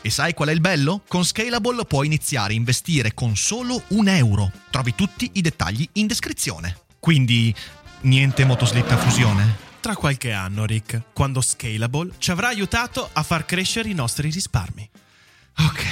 E sai qual è il bello? Con Scalable puoi iniziare a investire con solo un euro. Trovi tutti i dettagli in descrizione. Quindi, niente motoslitta fusione? Tra qualche anno, Rick, quando Scalable ci avrà aiutato a far crescere i nostri risparmi. Ok.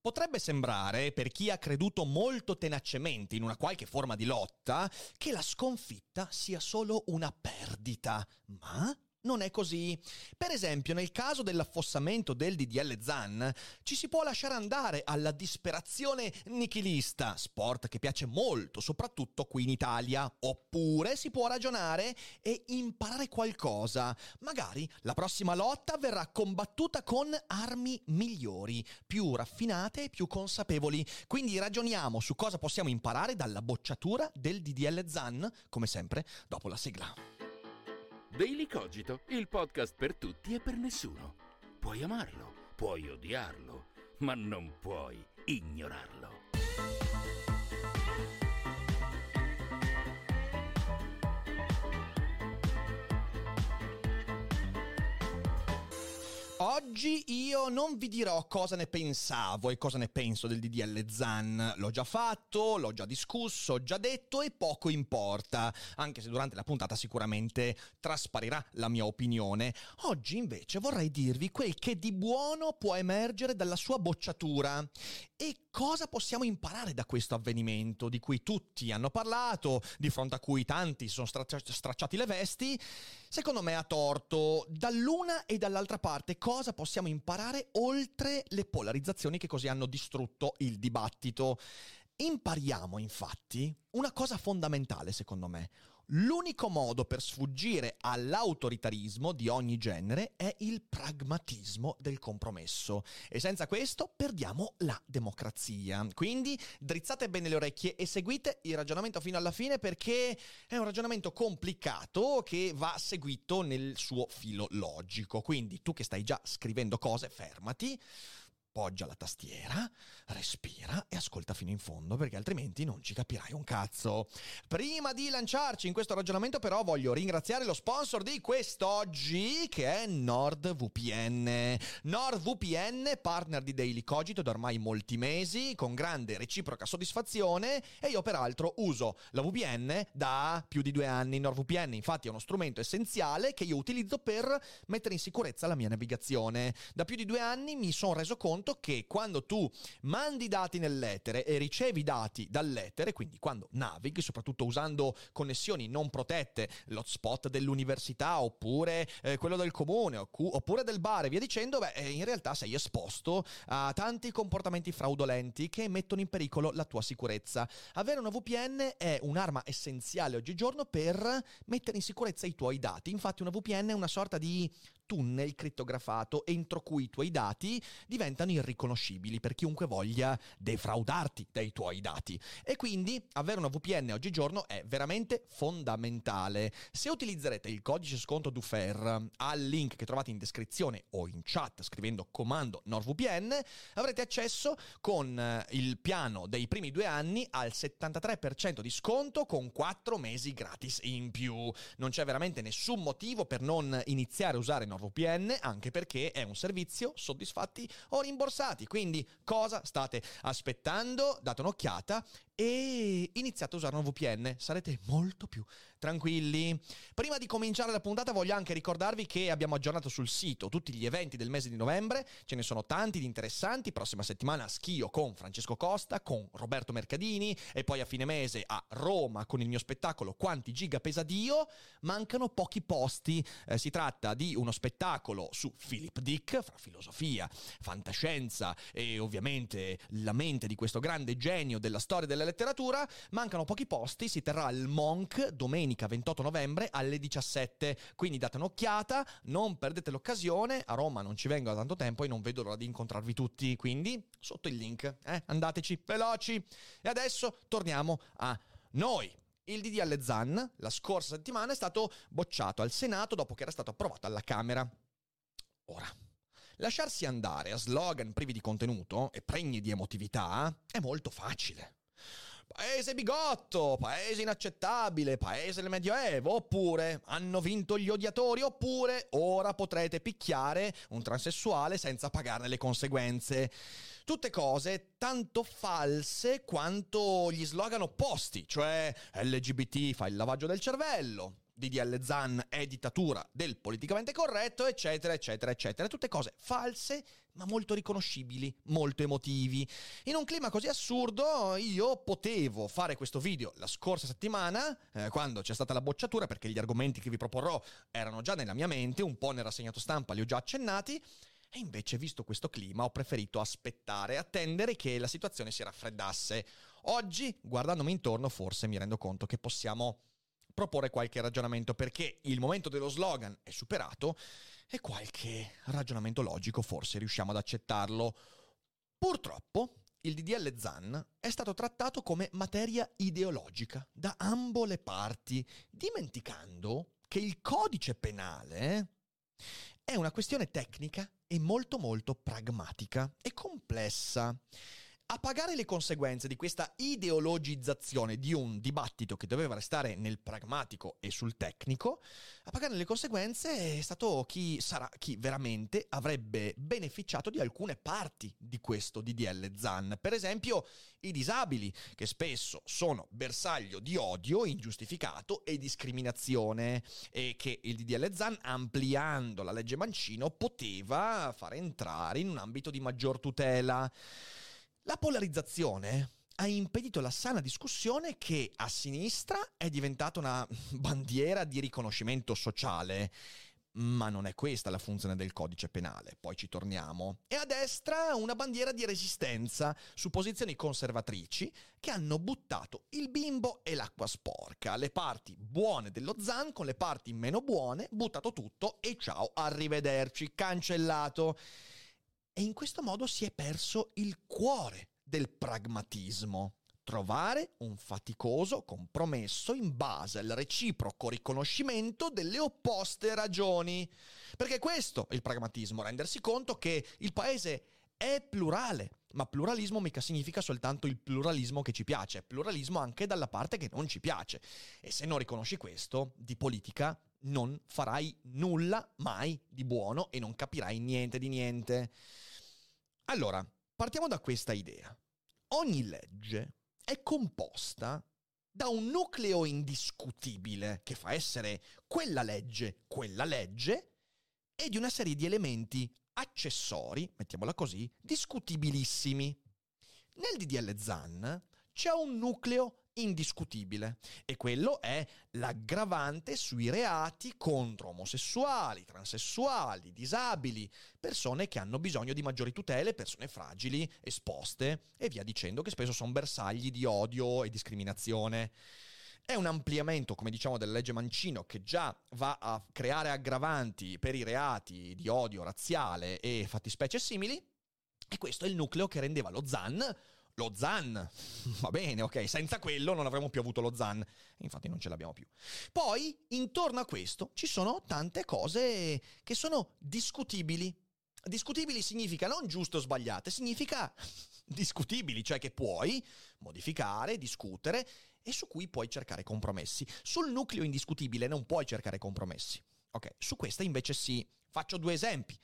Potrebbe sembrare, per chi ha creduto molto tenacemente in una qualche forma di lotta, che la sconfitta sia solo una perdita. Ma non è così. Per esempio, nel caso dell'affossamento del DDL Zan, ci si può lasciare andare alla disperazione nichilista, sport che piace molto, soprattutto qui in Italia, oppure si può ragionare e imparare qualcosa. Magari la prossima lotta verrà combattuta con armi migliori, più raffinate e più consapevoli. Quindi ragioniamo su cosa possiamo imparare dalla bocciatura del DDL Zan, come sempre, dopo la sigla. Daily Cogito, il podcast per tutti e per nessuno. Puoi amarlo, puoi odiarlo, ma non puoi ignorarlo. Oggi io non vi dirò cosa ne pensavo e cosa ne penso del DDL Zan. L'ho già fatto, l'ho già discusso, ho già detto e poco importa, anche se durante la puntata sicuramente trasparirà la mia opinione. Oggi invece vorrei dirvi quel che di buono può emergere dalla sua bocciatura e cosa possiamo imparare da questo avvenimento di cui tutti hanno parlato, di fronte a cui tanti si sono stracciati le vesti. Secondo me ha torto dall'una e dall'altra parte cosa possiamo imparare oltre le polarizzazioni che così hanno distrutto il dibattito. Impariamo infatti una cosa fondamentale secondo me, L'unico modo per sfuggire all'autoritarismo di ogni genere è il pragmatismo del compromesso e senza questo perdiamo la democrazia. Quindi drizzate bene le orecchie e seguite il ragionamento fino alla fine perché è un ragionamento complicato che va seguito nel suo filo logico. Quindi tu che stai già scrivendo cose, fermati poggia la tastiera, respira e ascolta fino in fondo perché altrimenti non ci capirai un cazzo. Prima di lanciarci in questo ragionamento però voglio ringraziare lo sponsor di quest'oggi che è NordVPN. NordVPN, partner di Daily Cogito da ormai molti mesi, con grande reciproca soddisfazione e io peraltro uso la VPN da più di due anni. NordVPN infatti è uno strumento essenziale che io utilizzo per mettere in sicurezza la mia navigazione. Da più di due anni mi sono reso conto conto che quando tu mandi dati nell'etere e ricevi dati dall'etere, quindi quando navighi, soprattutto usando connessioni non protette, l'hotspot dell'università oppure eh, quello del comune oppure del bar e via dicendo, beh, eh, in realtà sei esposto a tanti comportamenti fraudolenti che mettono in pericolo la tua sicurezza. Avere una VPN è un'arma essenziale oggigiorno per mettere in sicurezza i tuoi dati. Infatti una VPN è una sorta di tunnel crittografato entro cui i tuoi dati diventano irriconoscibili per chiunque voglia defraudarti dei tuoi dati. E quindi avere una VPN oggigiorno è veramente fondamentale. Se utilizzerete il codice sconto DUFER al link che trovate in descrizione o in chat scrivendo comando NordVPN, avrete accesso con eh, il piano dei primi due anni al 73% di sconto con 4 mesi gratis in più. Non c'è veramente nessun motivo per non iniziare a usare NordVPN NordVPN anche perché è un servizio soddisfatti o rimborsati. Quindi cosa state aspettando? Date un'occhiata e iniziate a usare un VPN, sarete molto più tranquilli. Prima di cominciare la puntata voglio anche ricordarvi che abbiamo aggiornato sul sito tutti gli eventi del mese di novembre, ce ne sono tanti di interessanti, prossima settimana a Schio con Francesco Costa, con Roberto Mercadini e poi a fine mese a Roma con il mio spettacolo Quanti giga pesa Dio, mancano pochi posti, eh, si tratta di uno spettacolo su Philip Dick, fra filosofia, fantascienza e ovviamente la mente di questo grande genio della storia della letteratura, mancano pochi posti, si terrà al Monk domenica 28 novembre alle 17, quindi date un'occhiata, non perdete l'occasione, a Roma non ci vengo da tanto tempo e non vedo l'ora di incontrarvi tutti, quindi sotto il link, eh, andateci veloci. E adesso torniamo a noi. Il DDL ZAN la scorsa settimana è stato bocciato al Senato dopo che era stato approvato alla Camera. Ora, lasciarsi andare a slogan privi di contenuto e pregni di emotività è molto facile. Paese bigotto, paese inaccettabile, paese del Medioevo, oppure hanno vinto gli odiatori, oppure ora potrete picchiare un transessuale senza pagarne le conseguenze. Tutte cose tanto false quanto gli slogan opposti, cioè LGBT fa il lavaggio del cervello, DDL Zan è dittatura del politicamente corretto, eccetera, eccetera, eccetera. Tutte cose false, ma molto riconoscibili, molto emotivi. In un clima così assurdo, io potevo fare questo video la scorsa settimana, eh, quando c'è stata la bocciatura, perché gli argomenti che vi proporrò erano già nella mia mente, un po' nel rassegnato stampa li ho già accennati. E invece, visto questo clima, ho preferito aspettare, attendere che la situazione si raffreddasse. Oggi, guardandomi intorno, forse mi rendo conto che possiamo proporre qualche ragionamento perché il momento dello slogan è superato e qualche ragionamento logico forse riusciamo ad accettarlo. Purtroppo il DDL ZAN è stato trattato come materia ideologica da ambo le parti, dimenticando che il codice penale è una questione tecnica e molto molto pragmatica e complessa. A pagare le conseguenze di questa ideologizzazione di un dibattito che doveva restare nel pragmatico e sul tecnico, a pagare le conseguenze è stato chi sarà chi veramente avrebbe beneficiato di alcune parti di questo DDL ZAN. Per esempio, i disabili, che spesso sono bersaglio di odio ingiustificato e discriminazione, e che il DDL ZAN, ampliando la legge Mancino, poteva far entrare in un ambito di maggior tutela. La polarizzazione ha impedito la sana discussione che a sinistra è diventata una bandiera di riconoscimento sociale. Ma non è questa la funzione del codice penale, poi ci torniamo. E a destra una bandiera di resistenza su posizioni conservatrici che hanno buttato il bimbo e l'acqua sporca, le parti buone dello ZAN con le parti meno buone, buttato tutto e ciao, arrivederci, cancellato. E in questo modo si è perso il cuore del pragmatismo. Trovare un faticoso compromesso in base al reciproco riconoscimento delle opposte ragioni. Perché questo è il pragmatismo, rendersi conto che il paese è plurale, ma pluralismo mica significa soltanto il pluralismo che ci piace, è pluralismo anche dalla parte che non ci piace. E se non riconosci questo, di politica non farai nulla mai di buono e non capirai niente di niente. Allora, partiamo da questa idea. Ogni legge è composta da un nucleo indiscutibile che fa essere quella legge quella legge e di una serie di elementi accessori, mettiamola così, discutibilissimi. Nel DDL ZAN c'è un nucleo indiscutibile e quello è l'aggravante sui reati contro omosessuali, transessuali, disabili, persone che hanno bisogno di maggiori tutele, persone fragili, esposte e via dicendo che spesso sono bersagli di odio e discriminazione. È un ampliamento, come diciamo, della legge Mancino che già va a creare aggravanti per i reati di odio razziale e fattispecie simili. E questo è il nucleo che rendeva lo ZAN lo ZAN. Va bene, ok, senza quello non avremmo più avuto lo ZAN. Infatti non ce l'abbiamo più. Poi, intorno a questo, ci sono tante cose che sono discutibili. Discutibili significa non giusto o sbagliate, significa discutibili, cioè che puoi modificare, discutere e su cui puoi cercare compromessi. Sul nucleo indiscutibile non puoi cercare compromessi. Ok, su questa invece sì. Faccio due esempi.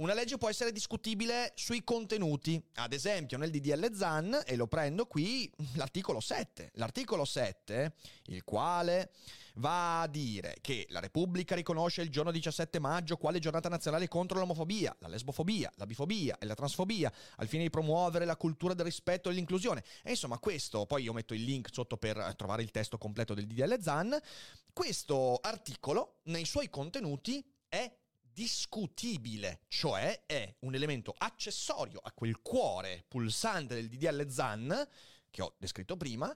Una legge può essere discutibile sui contenuti, ad esempio nel DDL ZAN, e lo prendo qui, l'articolo 7. L'articolo 7, il quale va a dire che la Repubblica riconosce il giorno 17 maggio quale giornata nazionale contro l'omofobia, la lesbofobia, la bifobia e la transfobia, al fine di promuovere la cultura del rispetto e dell'inclusione. E insomma, questo, poi io metto il link sotto per trovare il testo completo del DDL ZAN, questo articolo nei suoi contenuti è discutibile, cioè è un elemento accessorio a quel cuore pulsante del DDL ZAN che ho descritto prima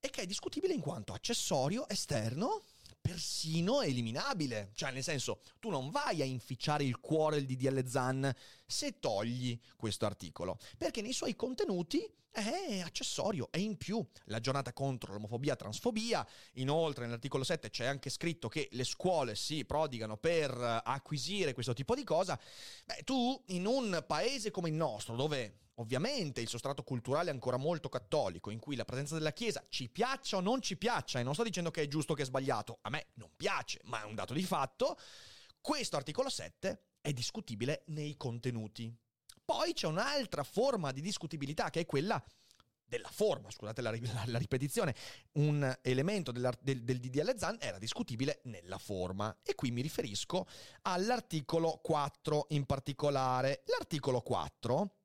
e che è discutibile in quanto accessorio esterno persino eliminabile. Cioè, nel senso, tu non vai a inficiare il cuore del DDL ZAN se togli questo articolo, perché nei suoi contenuti è accessorio, è in più. La giornata contro l'omofobia e transfobia, inoltre nell'articolo 7 c'è anche scritto che le scuole si prodigano per acquisire questo tipo di cosa. Beh, tu in un paese come il nostro, dove Ovviamente il sostrato culturale è ancora molto cattolico, in cui la presenza della Chiesa ci piaccia o non ci piaccia, e non sto dicendo che è giusto o che è sbagliato, a me non piace, ma è un dato di fatto, questo articolo 7 è discutibile nei contenuti. Poi c'è un'altra forma di discutibilità che è quella della forma, scusate la, la, la ripetizione, un elemento del, del DDL ZAN era discutibile nella forma e qui mi riferisco all'articolo 4 in particolare. L'articolo 4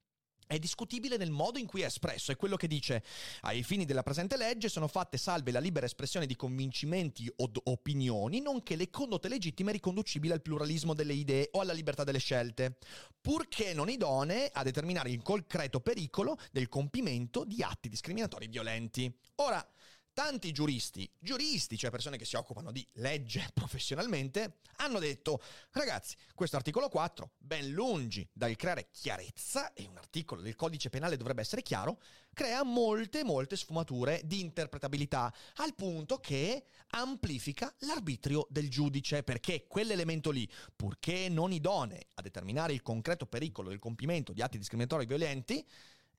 è discutibile nel modo in cui è espresso, è quello che dice ai fini della presente legge sono fatte salve la libera espressione di convincimenti o opinioni, nonché le condotte legittime riconducibili al pluralismo delle idee o alla libertà delle scelte, purché non idonee a determinare il concreto pericolo del compimento di atti discriminatori violenti. Ora, tanti giuristi, giuristi, cioè persone che si occupano di legge professionalmente, hanno detto, ragazzi, questo articolo 4, ben lungi dal creare chiarezza, e un articolo del codice penale dovrebbe essere chiaro, crea molte, molte sfumature di interpretabilità, al punto che amplifica l'arbitrio del giudice, perché quell'elemento lì, purché non idonee a determinare il concreto pericolo del compimento di atti discriminatori violenti,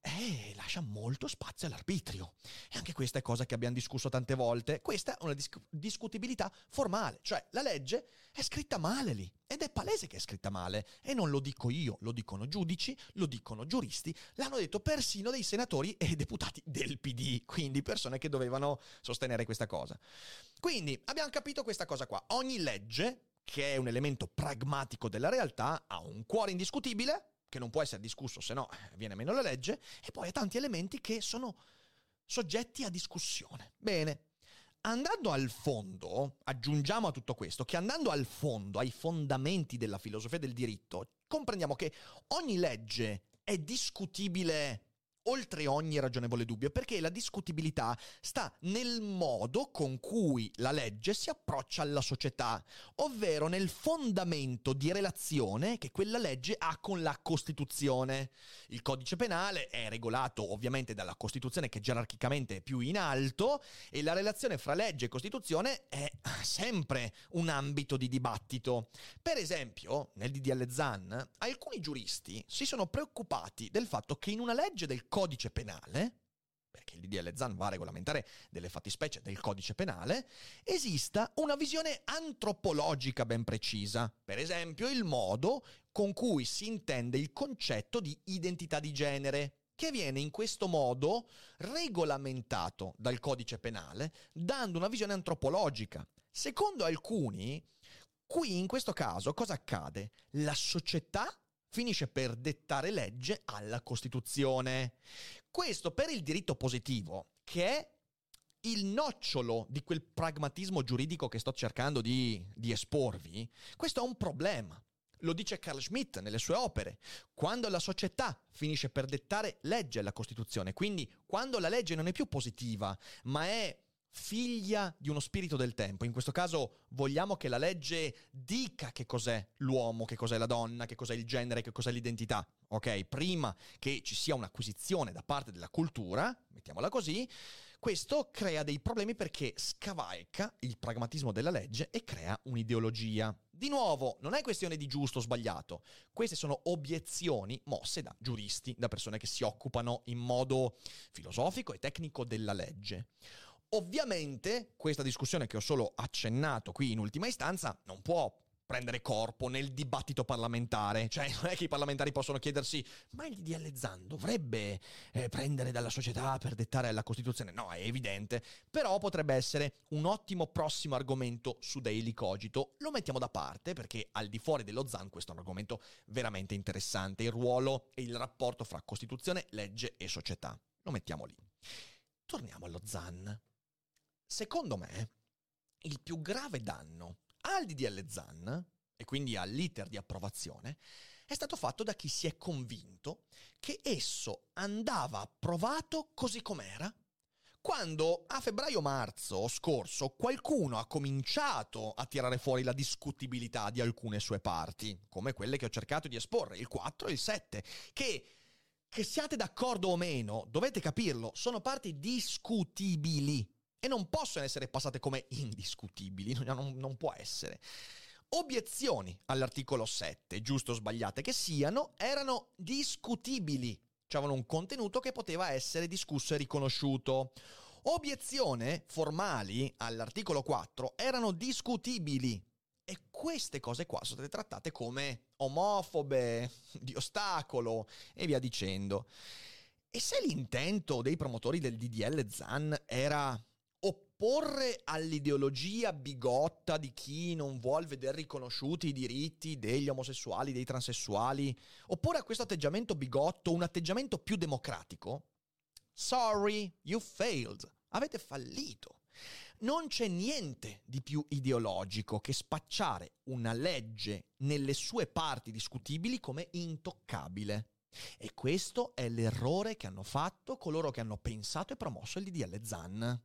eh, lascia molto spazio all'arbitrio. E anche questa è cosa che abbiamo discusso tante volte. Questa è una dis- discutibilità formale, cioè la legge è scritta male lì. Ed è palese che è scritta male. E non lo dico io, lo dicono giudici, lo dicono giuristi, l'hanno detto persino dei senatori e deputati del PD, quindi persone che dovevano sostenere questa cosa. Quindi abbiamo capito questa cosa qua. Ogni legge, che è un elemento pragmatico della realtà, ha un cuore indiscutibile che non può essere discusso, se no eh, viene meno la legge, e poi ha tanti elementi che sono soggetti a discussione. Bene, andando al fondo, aggiungiamo a tutto questo che andando al fondo, ai fondamenti della filosofia del diritto, comprendiamo che ogni legge è discutibile oltre ogni ragionevole dubbio, perché la discutibilità sta nel modo con cui la legge si approccia alla società, ovvero nel fondamento di relazione che quella legge ha con la Costituzione. Il codice penale è regolato ovviamente dalla Costituzione che gerarchicamente è più in alto e la relazione fra legge e Costituzione è sempre un ambito di dibattito. Per esempio, nel DDL ZAN, alcuni giuristi si sono preoccupati del fatto che in una legge del codice codice penale, perché il DDL ZAN va a regolamentare delle fattispecie del codice penale, esista una visione antropologica ben precisa. Per esempio, il modo con cui si intende il concetto di identità di genere, che viene in questo modo regolamentato dal codice penale, dando una visione antropologica. Secondo alcuni, qui in questo caso cosa accade? La società finisce per dettare legge alla Costituzione. Questo per il diritto positivo, che è il nocciolo di quel pragmatismo giuridico che sto cercando di, di esporvi, questo è un problema. Lo dice Carl Schmitt nelle sue opere. Quando la società finisce per dettare legge alla Costituzione, quindi quando la legge non è più positiva, ma è figlia di uno spirito del tempo. In questo caso vogliamo che la legge dica che cos'è l'uomo, che cos'è la donna, che cos'è il genere, che cos'è l'identità. Ok? Prima che ci sia un'acquisizione da parte della cultura, mettiamola così, questo crea dei problemi perché scavalca il pragmatismo della legge e crea un'ideologia. Di nuovo, non è questione di giusto o sbagliato, queste sono obiezioni mosse da giuristi, da persone che si occupano in modo filosofico e tecnico della legge. Ovviamente questa discussione che ho solo accennato qui in ultima istanza non può prendere corpo nel dibattito parlamentare. Cioè, non è che i parlamentari possono chiedersi, ma il DDL Zan dovrebbe eh, prendere dalla società per dettare la Costituzione? No, è evidente. Però potrebbe essere un ottimo prossimo argomento su Daily Cogito. Lo mettiamo da parte perché al di fuori dello Zan questo è un argomento veramente interessante. Il ruolo e il rapporto fra Costituzione, legge e società. Lo mettiamo lì. Torniamo allo Zan. Secondo me, il più grave danno al DDL ZAN, e quindi all'iter di approvazione, è stato fatto da chi si è convinto che esso andava approvato così com'era, quando a febbraio-marzo scorso qualcuno ha cominciato a tirare fuori la discutibilità di alcune sue parti, come quelle che ho cercato di esporre, il 4 e il 7, che che siate d'accordo o meno, dovete capirlo, sono parti discutibili e non possono essere passate come indiscutibili, non, non può essere. Obiezioni all'articolo 7, giusto o sbagliate che siano, erano discutibili, cioè avevano un contenuto che poteva essere discusso e riconosciuto. Obiezione formali all'articolo 4 erano discutibili, e queste cose qua sono state trattate come omofobe, di ostacolo e via dicendo. E se l'intento dei promotori del DDL Zan era opporre all'ideologia bigotta di chi non vuole vedere riconosciuti i diritti degli omosessuali, dei transessuali, opporre a questo atteggiamento bigotto un atteggiamento più democratico, sorry, you failed. Avete fallito. Non c'è niente di più ideologico che spacciare una legge nelle sue parti discutibili come intoccabile. E questo è l'errore che hanno fatto coloro che hanno pensato e promosso il DDL Zan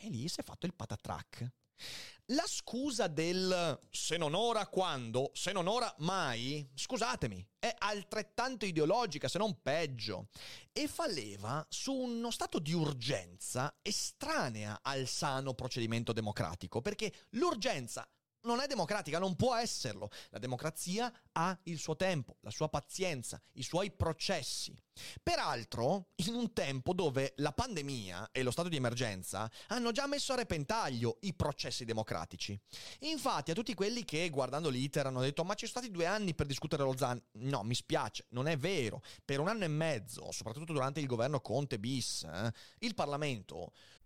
e lì si è fatto il patatrack. La scusa del se non ora quando, se non ora mai, scusatemi, è altrettanto ideologica, se non peggio, e fa leva su uno stato di urgenza estranea al sano procedimento democratico, perché l'urgenza non è democratica, non può esserlo. La democrazia ha il suo tempo, la sua pazienza, i suoi processi. Peraltro, in un tempo dove la pandemia e lo stato di emergenza hanno già messo a repentaglio i processi democratici. Infatti, a tutti quelli che guardando l'iter hanno detto ma ci sono stati due anni per discutere lo ZAN, no, mi spiace, non è vero. Per un anno e mezzo, soprattutto durante il governo Conte bis, eh, il Parlamento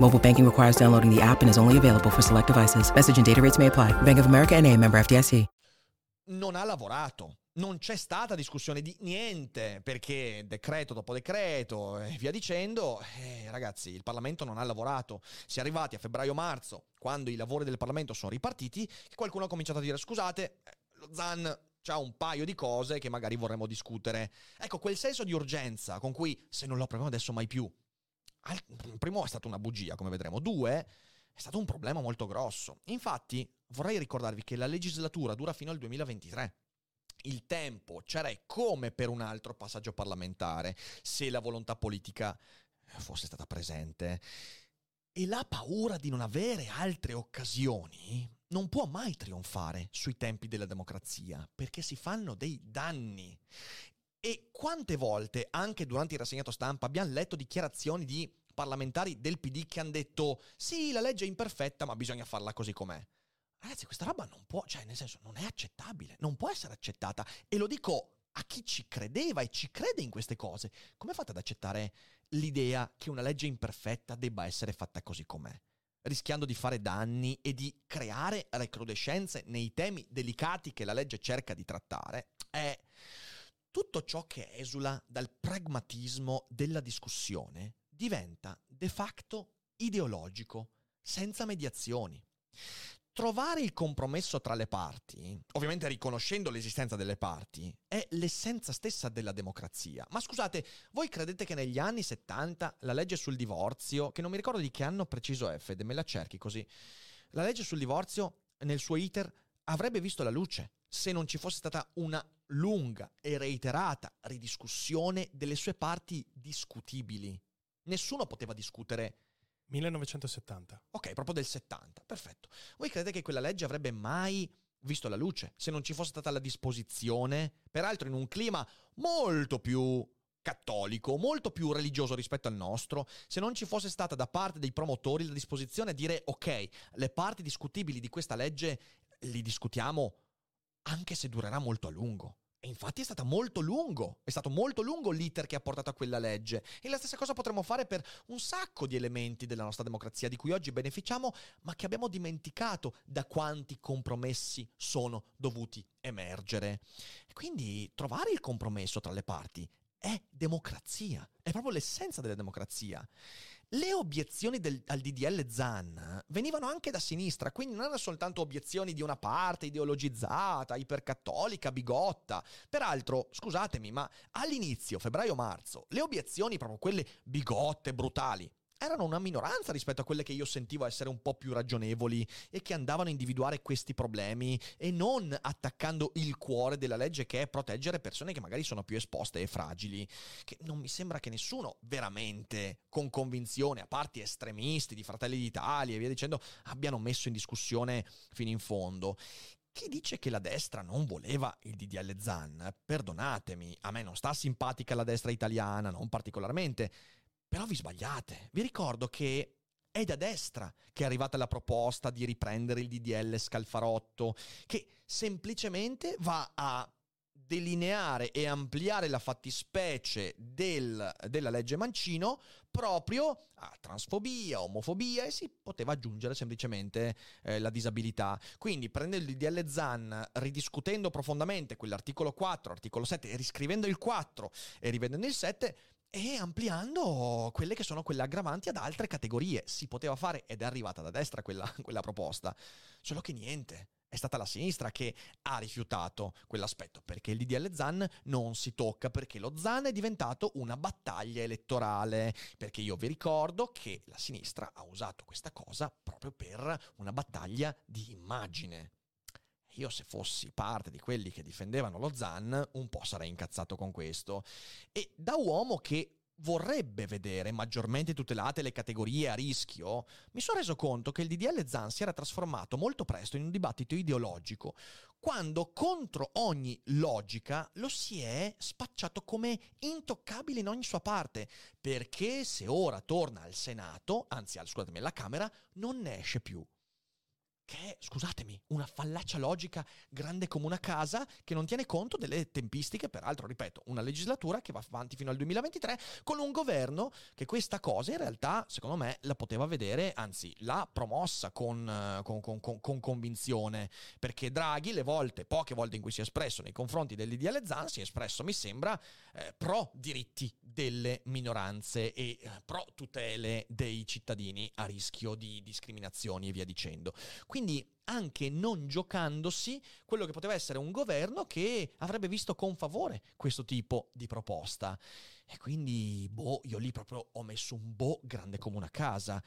Mobile banking requires downloading the app and is only available for select devices. Message and data rates may apply. Bank of America and a member FDIC. Non ha lavorato. Non c'è stata discussione di niente, perché decreto dopo decreto e via dicendo, eh, ragazzi, il Parlamento non ha lavorato. Si è arrivati a febbraio-marzo, quando i lavori del Parlamento sono ripartiti, che qualcuno ha cominciato a dire, scusate, eh, lo ZAN c'ha un paio di cose che magari vorremmo discutere. Ecco, quel senso di urgenza con cui se non lo approviamo adesso mai più. Al, primo è stata una bugia, come vedremo. Due, è stato un problema molto grosso. Infatti, vorrei ricordarvi che la legislatura dura fino al 2023 il tempo c'era come per un altro passaggio parlamentare, se la volontà politica fosse stata presente. E la paura di non avere altre occasioni non può mai trionfare sui tempi della democrazia, perché si fanno dei danni. E quante volte, anche durante il rassegnato stampa, abbiamo letto dichiarazioni di parlamentari del PD che hanno detto sì, la legge è imperfetta, ma bisogna farla così com'è. Ragazzi, questa roba non può, cioè nel senso non è accettabile, non può essere accettata. E lo dico a chi ci credeva e ci crede in queste cose. Come fate ad accettare l'idea che una legge imperfetta debba essere fatta così com'è? rischiando di fare danni e di creare recrudescenze nei temi delicati che la legge cerca di trattare, è tutto ciò che esula dal pragmatismo della discussione diventa de facto ideologico, senza mediazioni trovare il compromesso tra le parti, ovviamente riconoscendo l'esistenza delle parti, è l'essenza stessa della democrazia. Ma scusate, voi credete che negli anni 70 la legge sul divorzio, che non mi ricordo di che anno preciso è, Fede, me la cerchi così, la legge sul divorzio nel suo iter avrebbe visto la luce se non ci fosse stata una lunga e reiterata ridiscussione delle sue parti discutibili. Nessuno poteva discutere 1970. Ok, proprio del 70, perfetto. Voi credete che quella legge avrebbe mai visto la luce se non ci fosse stata la disposizione, peraltro in un clima molto più cattolico, molto più religioso rispetto al nostro, se non ci fosse stata da parte dei promotori la disposizione a dire ok, le parti discutibili di questa legge li discutiamo anche se durerà molto a lungo. E infatti è stato molto lungo, è stato molto lungo l'iter che ha portato a quella legge. E la stessa cosa potremmo fare per un sacco di elementi della nostra democrazia di cui oggi beneficiamo, ma che abbiamo dimenticato da quanti compromessi sono dovuti emergere. E quindi trovare il compromesso tra le parti è democrazia, è proprio l'essenza della democrazia. Le obiezioni del, al DDL Zan venivano anche da sinistra, quindi non erano soltanto obiezioni di una parte ideologizzata, ipercattolica, bigotta. Peraltro, scusatemi, ma all'inizio, febbraio-marzo, le obiezioni, proprio quelle bigotte, brutali, erano una minoranza rispetto a quelle che io sentivo essere un po' più ragionevoli e che andavano a individuare questi problemi e non attaccando il cuore della legge che è proteggere persone che magari sono più esposte e fragili. Che non mi sembra che nessuno veramente con convinzione, a parte estremisti di Fratelli d'Italia e via dicendo, abbiano messo in discussione fino in fondo. Chi dice che la destra non voleva il DDL Zan, perdonatemi, a me non sta simpatica la destra italiana, non particolarmente, però vi sbagliate. Vi ricordo che è da destra che è arrivata la proposta di riprendere il DDL Scalfarotto, che semplicemente va a delineare e ampliare la fattispecie del, della legge Mancino proprio a transfobia, omofobia e si poteva aggiungere semplicemente eh, la disabilità. Quindi prendendo il DDL ZAN, ridiscutendo profondamente quell'articolo 4, articolo 7 e riscrivendo il 4 e rivedendo il 7, e ampliando quelle che sono quelle aggravanti ad altre categorie. Si poteva fare ed è arrivata da destra quella, quella proposta, solo che niente. È stata la sinistra che ha rifiutato quell'aspetto perché il DDL ZAN non si tocca, perché lo ZAN è diventato una battaglia elettorale. Perché io vi ricordo che la sinistra ha usato questa cosa proprio per una battaglia di immagine. Io se fossi parte di quelli che difendevano lo ZAN, un po' sarei incazzato con questo. E da uomo che vorrebbe vedere maggiormente tutelate le categorie a rischio, mi sono reso conto che il DDL Zan si era trasformato molto presto in un dibattito ideologico, quando contro ogni logica lo si è spacciato come intoccabile in ogni sua parte, perché se ora torna al Senato, anzi scusatemi, alla Camera, non ne esce più che è, scusatemi, una fallacia logica grande come una casa che non tiene conto delle tempistiche, peraltro, ripeto, una legislatura che va avanti fino al 2023 con un governo che questa cosa in realtà, secondo me, la poteva vedere, anzi, l'ha promossa con, con, con, con convinzione, perché Draghi le volte, poche volte in cui si è espresso nei confronti dell'IDL Zan, si è espresso, mi sembra, eh, pro diritti delle minoranze e eh, pro tutele dei cittadini a rischio di discriminazioni e via dicendo. Quindi anche non giocandosi quello che poteva essere un governo che avrebbe visto con favore questo tipo di proposta. E quindi, boh, io lì proprio ho messo un boh grande come una casa.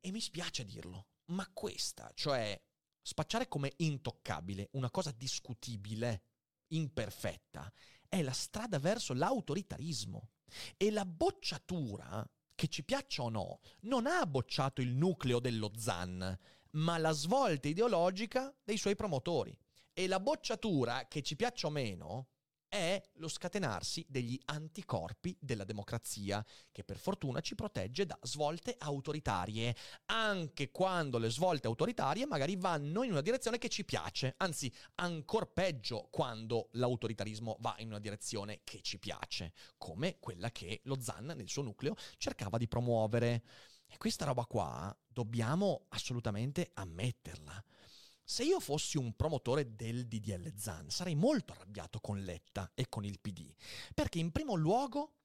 E mi spiace dirlo, ma questa, cioè spacciare come intoccabile una cosa discutibile, imperfetta, è la strada verso l'autoritarismo. E la bocciatura, che ci piaccia o no, non ha bocciato il nucleo dello ZAN, ma la svolta ideologica dei suoi promotori. E la bocciatura, che ci piaccia o meno, è lo scatenarsi degli anticorpi della democrazia, che per fortuna ci protegge da svolte autoritarie, anche quando le svolte autoritarie magari vanno in una direzione che ci piace, anzi ancora peggio quando l'autoritarismo va in una direzione che ci piace, come quella che lo ZAN nel suo nucleo cercava di promuovere. E questa roba qua dobbiamo assolutamente ammetterla. Se io fossi un promotore del DDL Zan, sarei molto arrabbiato con Letta e con il PD, perché in primo luogo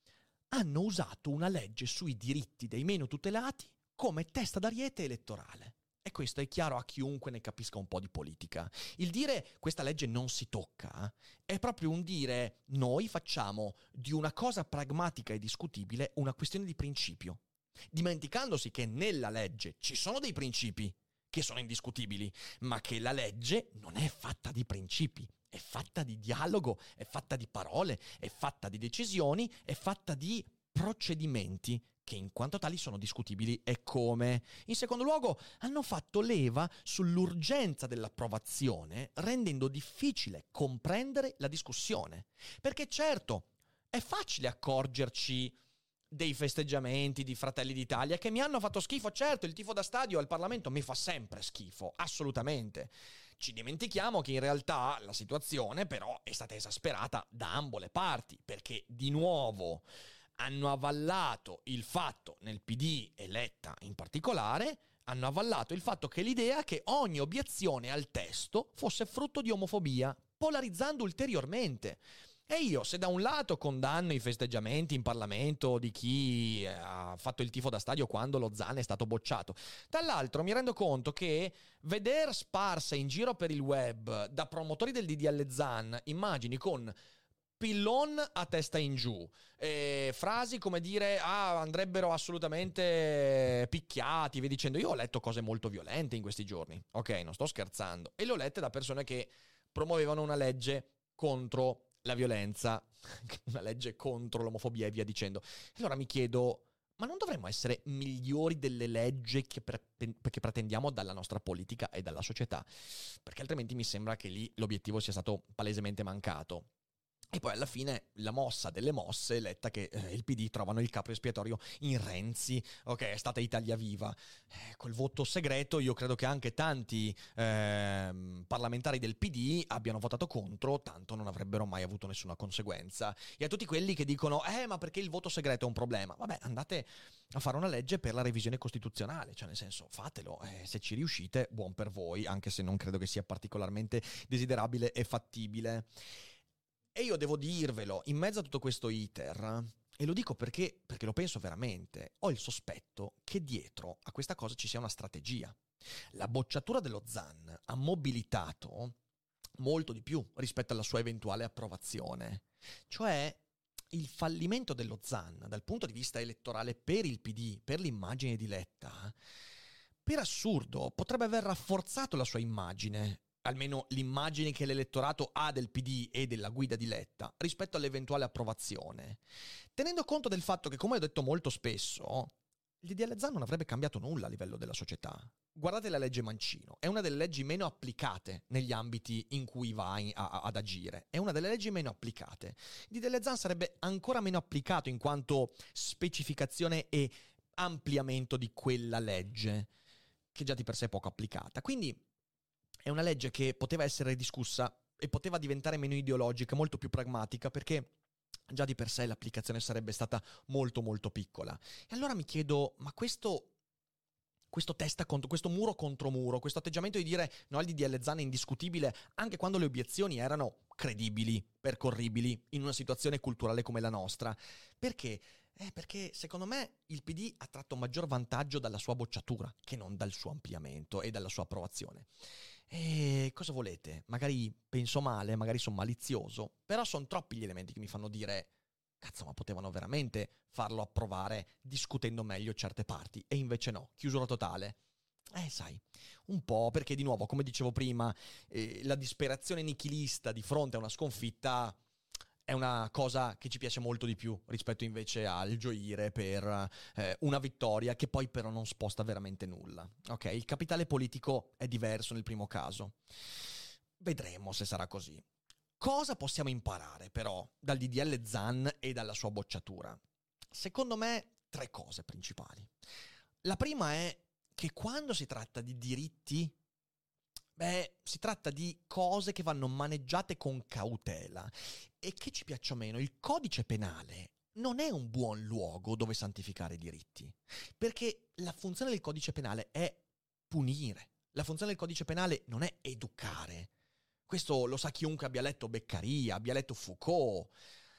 hanno usato una legge sui diritti dei meno tutelati come testa d'ariete elettorale. E questo è chiaro a chiunque ne capisca un po' di politica. Il dire questa legge non si tocca è proprio un dire noi facciamo di una cosa pragmatica e discutibile una questione di principio, dimenticandosi che nella legge ci sono dei principi che sono indiscutibili, ma che la legge non è fatta di principi, è fatta di dialogo, è fatta di parole, è fatta di decisioni, è fatta di procedimenti che in quanto tali sono discutibili e come. In secondo luogo, hanno fatto leva sull'urgenza dell'approvazione, rendendo difficile comprendere la discussione. Perché certo, è facile accorgerci dei festeggiamenti di Fratelli d'Italia che mi hanno fatto schifo. Certo, il tifo da stadio al Parlamento mi fa sempre schifo, assolutamente. Ci dimentichiamo che in realtà la situazione però è stata esasperata da ambo le parti, perché di nuovo hanno avallato il fatto, nel PD eletta in particolare, hanno avallato il fatto che l'idea che ogni obiezione al testo fosse frutto di omofobia, polarizzando ulteriormente. E io, se da un lato condanno i festeggiamenti in Parlamento di chi eh, ha fatto il tifo da stadio quando lo Zan è stato bocciato, dall'altro mi rendo conto che veder sparse in giro per il web da promotori del DDL Zan immagini con pillon a testa in giù. Eh, frasi come dire, ah, andrebbero assolutamente picchiati, vi dicendo. Io ho letto cose molto violente in questi giorni, ok, non sto scherzando. E le ho lette da persone che promuovevano una legge contro la violenza, una legge contro l'omofobia e via dicendo. Allora mi chiedo, ma non dovremmo essere migliori delle leggi che, pre- che, pretendiamo dalla nostra politica e dalla società? Perché altrimenti mi sembra che lì l'obiettivo sia stato palesemente mancato. E poi alla fine la mossa delle mosse è letta che eh, il PD trovano il capo espiatorio in Renzi, ok, è stata Italia Viva. Eh, col voto segreto io credo che anche tanti eh, parlamentari del PD abbiano votato contro, tanto non avrebbero mai avuto nessuna conseguenza. E a tutti quelli che dicono, eh ma perché il voto segreto è un problema? Vabbè, andate a fare una legge per la revisione costituzionale, cioè nel senso fatelo, eh, se ci riuscite buon per voi, anche se non credo che sia particolarmente desiderabile e fattibile. E io devo dirvelo, in mezzo a tutto questo iter, e lo dico perché, perché lo penso veramente, ho il sospetto che dietro a questa cosa ci sia una strategia. La bocciatura dello ZAN ha mobilitato molto di più rispetto alla sua eventuale approvazione. Cioè, il fallimento dello ZAN dal punto di vista elettorale per il PD, per l'immagine di Letta, per assurdo potrebbe aver rafforzato la sua immagine almeno l'immagine che l'elettorato ha del PD e della guida di Letta rispetto all'eventuale approvazione. Tenendo conto del fatto che, come ho detto molto spesso, l'IDL Zan non avrebbe cambiato nulla a livello della società. Guardate la legge Mancino, è una delle leggi meno applicate negli ambiti in cui va a, a, ad agire, è una delle leggi meno applicate. Il DDL Zan sarebbe ancora meno applicato in quanto specificazione e ampliamento di quella legge, che già di per sé è poco applicata. Quindi è una legge che poteva essere discussa e poteva diventare meno ideologica, molto più pragmatica, perché già di per sé l'applicazione sarebbe stata molto molto piccola. E allora mi chiedo, ma questo questo testa contro, questo muro contro muro, questo atteggiamento di dire no al DDL Zan è indiscutibile anche quando le obiezioni erano credibili, percorribili in una situazione culturale come la nostra. Perché? Eh, perché secondo me il PD ha tratto maggior vantaggio dalla sua bocciatura che non dal suo ampliamento e dalla sua approvazione. E cosa volete? Magari penso male, magari sono malizioso, però sono troppi gli elementi che mi fanno dire cazzo, ma potevano veramente farlo approvare discutendo meglio certe parti e invece no, chiusura totale. Eh, sai, un po' perché di nuovo, come dicevo prima, eh, la disperazione nichilista di fronte a una sconfitta è una cosa che ci piace molto di più rispetto invece al gioire per eh, una vittoria che poi però non sposta veramente nulla. Ok, il capitale politico è diverso nel primo caso. Vedremo se sarà così. Cosa possiamo imparare però dal DDL Zan e dalla sua bocciatura? Secondo me tre cose principali. La prima è che quando si tratta di diritti Beh, si tratta di cose che vanno maneggiate con cautela e che ci piaccia meno, il codice penale non è un buon luogo dove santificare i diritti, perché la funzione del codice penale è punire, la funzione del codice penale non è educare. Questo lo sa chiunque abbia letto Beccaria, abbia letto Foucault.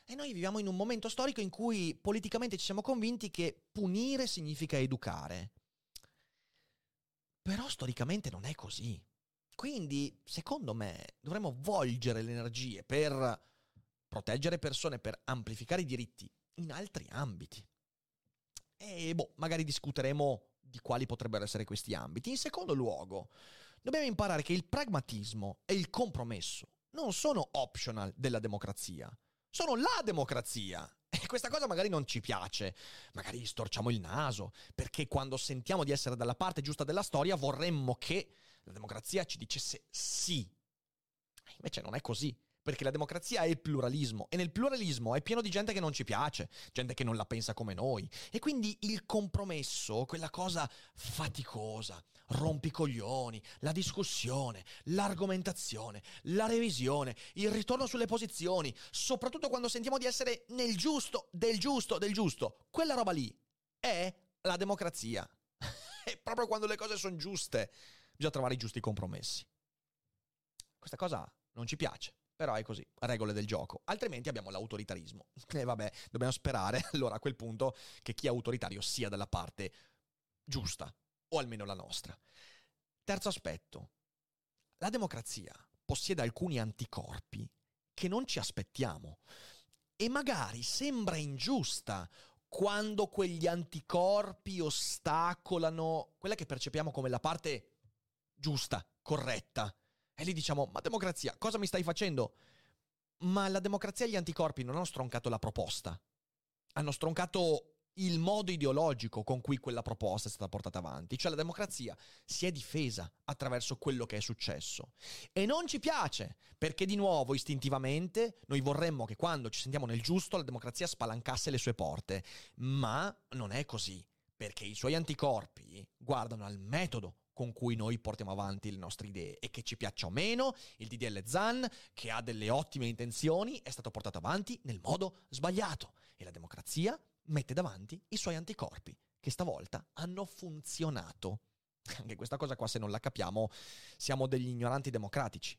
E noi viviamo in un momento storico in cui politicamente ci siamo convinti che punire significa educare. Però storicamente non è così. Quindi, secondo me, dovremmo volgere le energie per proteggere persone, per amplificare i diritti in altri ambiti. E boh, magari discuteremo di quali potrebbero essere questi ambiti. In secondo luogo, dobbiamo imparare che il pragmatismo e il compromesso non sono optional della democrazia, sono la democrazia. E questa cosa magari non ci piace, magari storciamo il naso, perché quando sentiamo di essere dalla parte giusta della storia vorremmo che la democrazia ci dicesse sì. Invece non è così perché la democrazia è il pluralismo e nel pluralismo è pieno di gente che non ci piace, gente che non la pensa come noi e quindi il compromesso, quella cosa faticosa, rompicoglioni, la discussione, l'argomentazione, la revisione, il ritorno sulle posizioni, soprattutto quando sentiamo di essere nel giusto, del giusto, del giusto, quella roba lì è la democrazia. è proprio quando le cose sono giuste, bisogna trovare i giusti compromessi. Questa cosa non ci piace. Però è così, regole del gioco. Altrimenti abbiamo l'autoritarismo. E vabbè, dobbiamo sperare allora a quel punto che chi è autoritario sia dalla parte giusta, o almeno la nostra. Terzo aspetto. La democrazia possiede alcuni anticorpi che non ci aspettiamo e magari sembra ingiusta quando quegli anticorpi ostacolano quella che percepiamo come la parte giusta, corretta e lì diciamo, ma democrazia, cosa mi stai facendo? Ma la democrazia e gli anticorpi non hanno stroncato la proposta, hanno stroncato il modo ideologico con cui quella proposta è stata portata avanti. Cioè la democrazia si è difesa attraverso quello che è successo. E non ci piace, perché di nuovo, istintivamente, noi vorremmo che quando ci sentiamo nel giusto la democrazia spalancasse le sue porte. Ma non è così, perché i suoi anticorpi guardano al metodo con cui noi portiamo avanti le nostre idee e che ci piaccia o meno, il DDL Zan, che ha delle ottime intenzioni, è stato portato avanti nel modo sbagliato e la democrazia mette davanti i suoi anticorpi, che stavolta hanno funzionato. Anche questa cosa qua, se non la capiamo, siamo degli ignoranti democratici.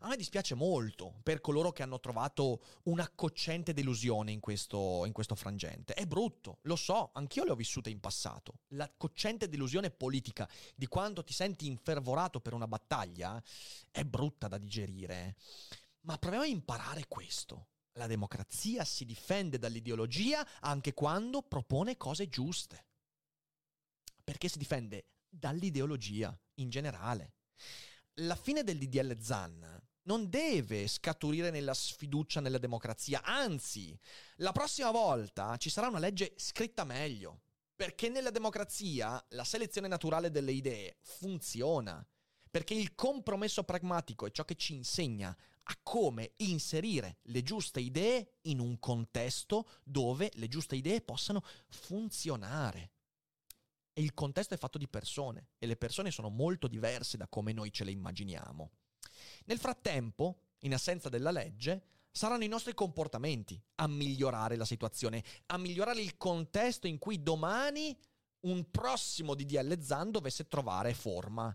A me dispiace molto per coloro che hanno trovato una coccente delusione in questo, in questo frangente. È brutto, lo so, anch'io le ho vissute in passato. La coccente delusione politica di quando ti senti infervorato per una battaglia è brutta da digerire. Ma proviamo a imparare questo. La democrazia si difende dall'ideologia anche quando propone cose giuste. Perché si difende dall'ideologia in generale. La fine del DDL Zan non deve scaturire nella sfiducia nella democrazia, anzi, la prossima volta ci sarà una legge scritta meglio, perché nella democrazia la selezione naturale delle idee funziona, perché il compromesso pragmatico è ciò che ci insegna a come inserire le giuste idee in un contesto dove le giuste idee possano funzionare. E il contesto è fatto di persone e le persone sono molto diverse da come noi ce le immaginiamo. Nel frattempo, in assenza della legge, saranno i nostri comportamenti a migliorare la situazione, a migliorare il contesto in cui domani un prossimo DDL Zan dovesse trovare forma.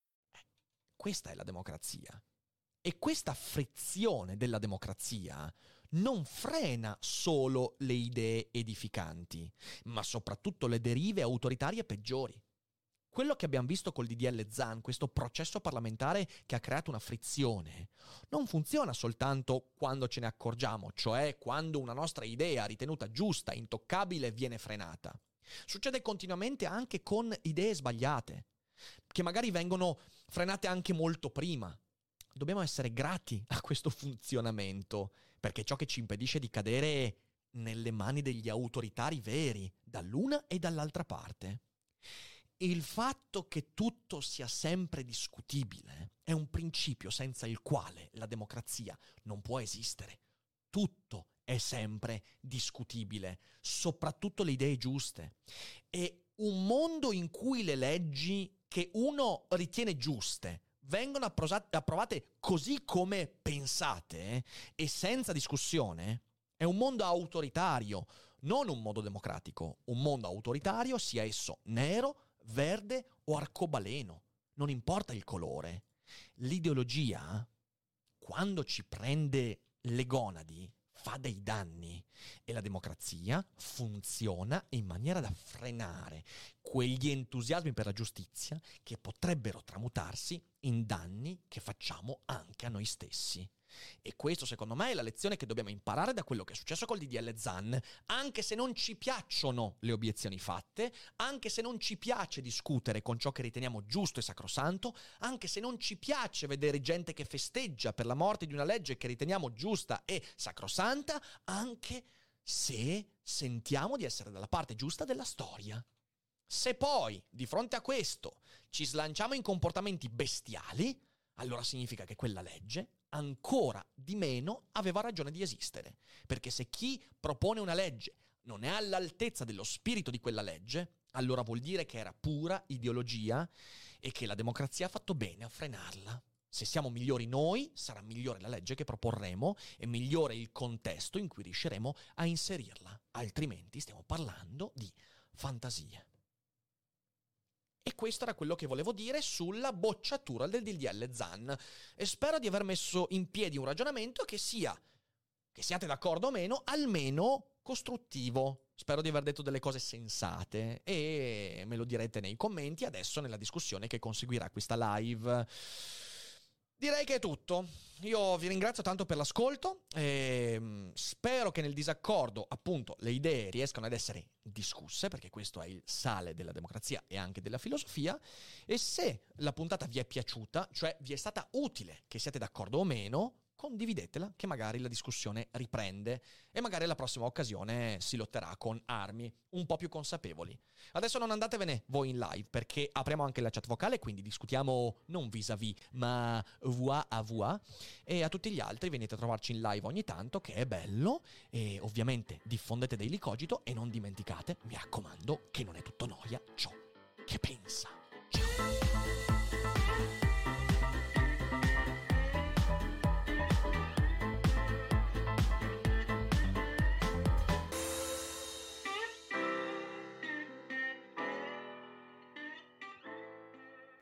Questa è la democrazia. E questa frizione della democrazia non frena solo le idee edificanti, ma soprattutto le derive autoritarie peggiori. Quello che abbiamo visto col DDL Zan, questo processo parlamentare che ha creato una frizione, non funziona soltanto quando ce ne accorgiamo, cioè quando una nostra idea ritenuta giusta, intoccabile, viene frenata. Succede continuamente anche con idee sbagliate, che magari vengono frenate anche molto prima. Dobbiamo essere grati a questo funzionamento, perché è ciò che ci impedisce di cadere nelle mani degli autoritari veri, dall'una e dall'altra parte. Il fatto che tutto sia sempre discutibile è un principio senza il quale la democrazia non può esistere. Tutto è sempre discutibile, soprattutto le idee giuste. E un mondo in cui le leggi che uno ritiene giuste vengono approvate così come pensate e senza discussione, è un mondo autoritario non un mondo democratico, un mondo autoritario, sia esso nero, verde o arcobaleno. Non importa il colore. L'ideologia, quando ci prende le gonadi, fa dei danni e la democrazia funziona in maniera da frenare quegli entusiasmi per la giustizia che potrebbero tramutarsi in danni che facciamo anche a noi stessi. E questo secondo me è la lezione che dobbiamo imparare da quello che è successo col DDL Zan, anche se non ci piacciono le obiezioni fatte, anche se non ci piace discutere con ciò che riteniamo giusto e sacrosanto, anche se non ci piace vedere gente che festeggia per la morte di una legge che riteniamo giusta e sacrosanta, anche se sentiamo di essere dalla parte giusta della storia. Se poi, di fronte a questo, ci slanciamo in comportamenti bestiali, allora significa che quella legge ancora di meno aveva ragione di esistere. Perché se chi propone una legge non è all'altezza dello spirito di quella legge, allora vuol dire che era pura ideologia e che la democrazia ha fatto bene a frenarla. Se siamo migliori noi, sarà migliore la legge che proporremo e migliore il contesto in cui riusciremo a inserirla. Altrimenti stiamo parlando di fantasie. E questo era quello che volevo dire sulla bocciatura del DDL Zan. E spero di aver messo in piedi un ragionamento che sia, che siate d'accordo o meno, almeno costruttivo. Spero di aver detto delle cose sensate e me lo direte nei commenti adesso nella discussione che conseguirà questa live. Direi che è tutto. Io vi ringrazio tanto per l'ascolto e mm, spero che nel disaccordo, appunto, le idee riescano ad essere discusse, perché questo è il sale della democrazia e anche della filosofia. E se la puntata vi è piaciuta, cioè vi è stata utile, che siate d'accordo o meno, condividetela che magari la discussione riprende e magari la prossima occasione si lotterà con armi un po' più consapevoli. Adesso non andatevene voi in live perché apriamo anche la chat vocale, quindi discutiamo non vis-à-vis ma voix à voix e a tutti gli altri venite a trovarci in live ogni tanto che è bello e ovviamente diffondete dei licogito e non dimenticate, mi raccomando, che non è tutto noia ciò che pensa. Ciao!